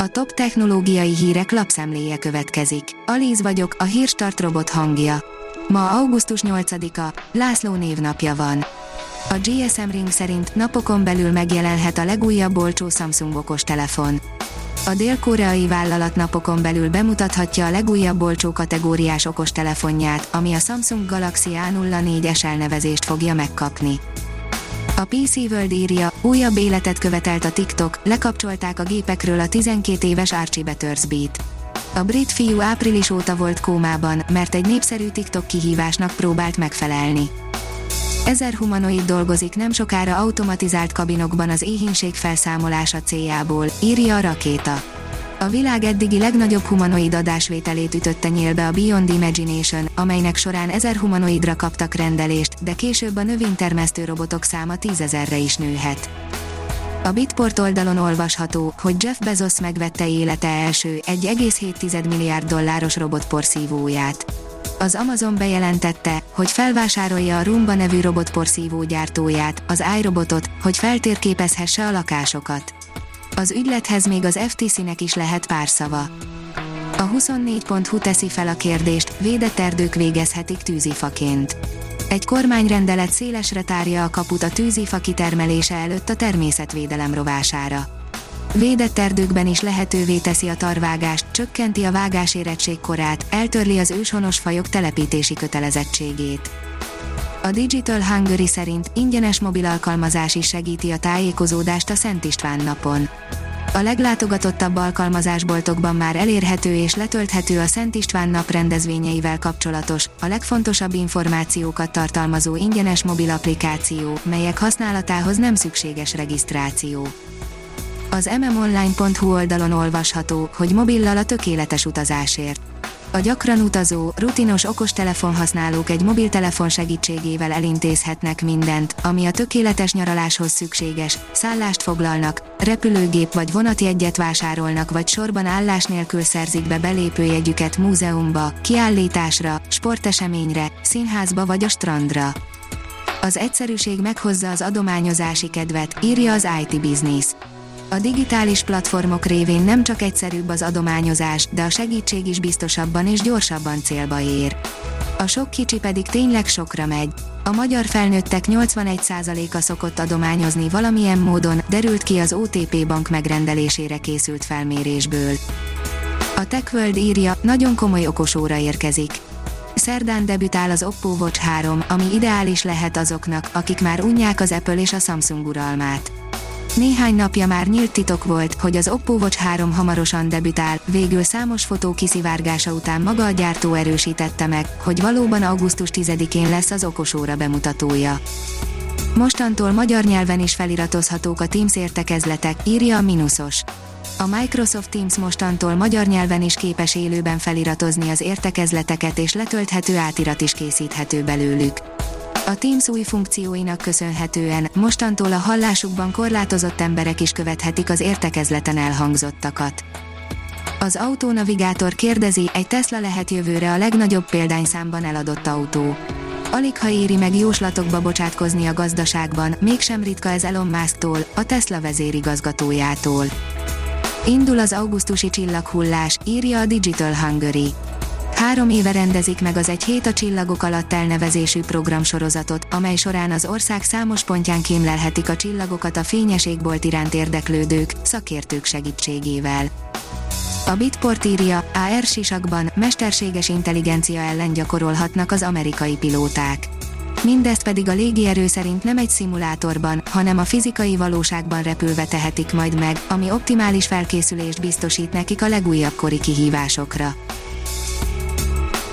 A top technológiai hírek lapszemléje következik. Alíz vagyok, a hírstart robot hangja. Ma augusztus 8-a, László névnapja van. A GSM Ring szerint napokon belül megjelenhet a legújabb olcsó Samsung okos telefon. A dél-koreai vállalat napokon belül bemutathatja a legújabb olcsó kategóriás okostelefonját, ami a Samsung Galaxy A04 elnevezést fogja megkapni. A PC World írja, újabb életet követelt a TikTok, lekapcsolták a gépekről a 12 éves Archie Betersbeat. A brit fiú április óta volt kómában, mert egy népszerű TikTok kihívásnak próbált megfelelni. Ezer humanoid dolgozik nem sokára automatizált kabinokban az éhínség felszámolása céljából, írja a rakéta. A világ eddigi legnagyobb humanoid adásvételét ütötte nyílbe a Beyond Imagination, amelynek során ezer humanoidra kaptak rendelést, de később a növénytermesztő robotok száma tízezerre is nőhet. A Bitport oldalon olvasható, hogy Jeff Bezos megvette élete első 1,7 milliárd dolláros robotporszívóját. Az Amazon bejelentette, hogy felvásárolja a Roomba nevű robotporszívó gyártóját, az iRobotot, hogy feltérképezhesse a lakásokat. Az ügylethez még az FTC-nek is lehet pár szava. A 24.hu teszi fel a kérdést, védett erdők végezhetik tűzifaként. Egy kormányrendelet szélesre tárja a kaput a tűzifa kitermelése előtt a természetvédelem rovására. Védett erdőkben is lehetővé teszi a tarvágást, csökkenti a vágásérettség korát, eltörli az őshonos fajok telepítési kötelezettségét. A Digital Hungary szerint ingyenes mobil alkalmazás is segíti a tájékozódást a Szent István napon. A leglátogatottabb alkalmazásboltokban már elérhető és letölthető a Szent István nap rendezvényeivel kapcsolatos, a legfontosabb információkat tartalmazó ingyenes mobil applikáció, melyek használatához nem szükséges regisztráció. Az mmonline.hu oldalon olvasható, hogy mobillal a tökéletes utazásért. A gyakran utazó, rutinos okostelefon használók egy mobiltelefon segítségével elintézhetnek mindent, ami a tökéletes nyaraláshoz szükséges, szállást foglalnak, repülőgép vagy vonatjegyet vásárolnak vagy sorban állás nélkül szerzik be belépőjegyüket múzeumba, kiállításra, sporteseményre, színházba vagy a strandra. Az egyszerűség meghozza az adományozási kedvet, írja az IT Business. A digitális platformok révén nem csak egyszerűbb az adományozás, de a segítség is biztosabban és gyorsabban célba ér. A sok kicsi pedig tényleg sokra megy. A magyar felnőttek 81%-a szokott adományozni valamilyen módon, derült ki az OTP bank megrendelésére készült felmérésből. A TechWorld írja, nagyon komoly okosóra érkezik. Szerdán debütál az Oppo Watch 3, ami ideális lehet azoknak, akik már unják az Apple és a Samsung uralmát. Néhány napja már nyílt titok volt, hogy az Oppo Watch 3 hamarosan debütál, végül számos fotó kiszivárgása után maga a gyártó erősítette meg, hogy valóban augusztus 10-én lesz az okosóra bemutatója. Mostantól magyar nyelven is feliratozhatók a Teams értekezletek, írja a Minusos. A Microsoft Teams mostantól magyar nyelven is képes élőben feliratozni az értekezleteket és letölthető átirat is készíthető belőlük. A Teams új funkcióinak köszönhetően mostantól a hallásukban korlátozott emberek is követhetik az értekezleten elhangzottakat. Az autónavigátor kérdezi, egy Tesla lehet jövőre a legnagyobb példányszámban eladott autó. Alig ha éri meg jóslatokba bocsátkozni a gazdaságban, mégsem ritka ez Elon Musk-tól, a Tesla vezérigazgatójától. Indul az augusztusi csillaghullás, írja a Digital Hungary. Három éve rendezik meg az Egy hét a csillagok alatt elnevezésű programsorozatot, amely során az ország számos pontján kémlelhetik a csillagokat a fényes égbolt iránt érdeklődők, szakértők segítségével. A Bitport írja, AR sisakban mesterséges intelligencia ellen gyakorolhatnak az amerikai pilóták. Mindezt pedig a légierő szerint nem egy szimulátorban, hanem a fizikai valóságban repülve tehetik majd meg, ami optimális felkészülést biztosít nekik a legújabb kori kihívásokra.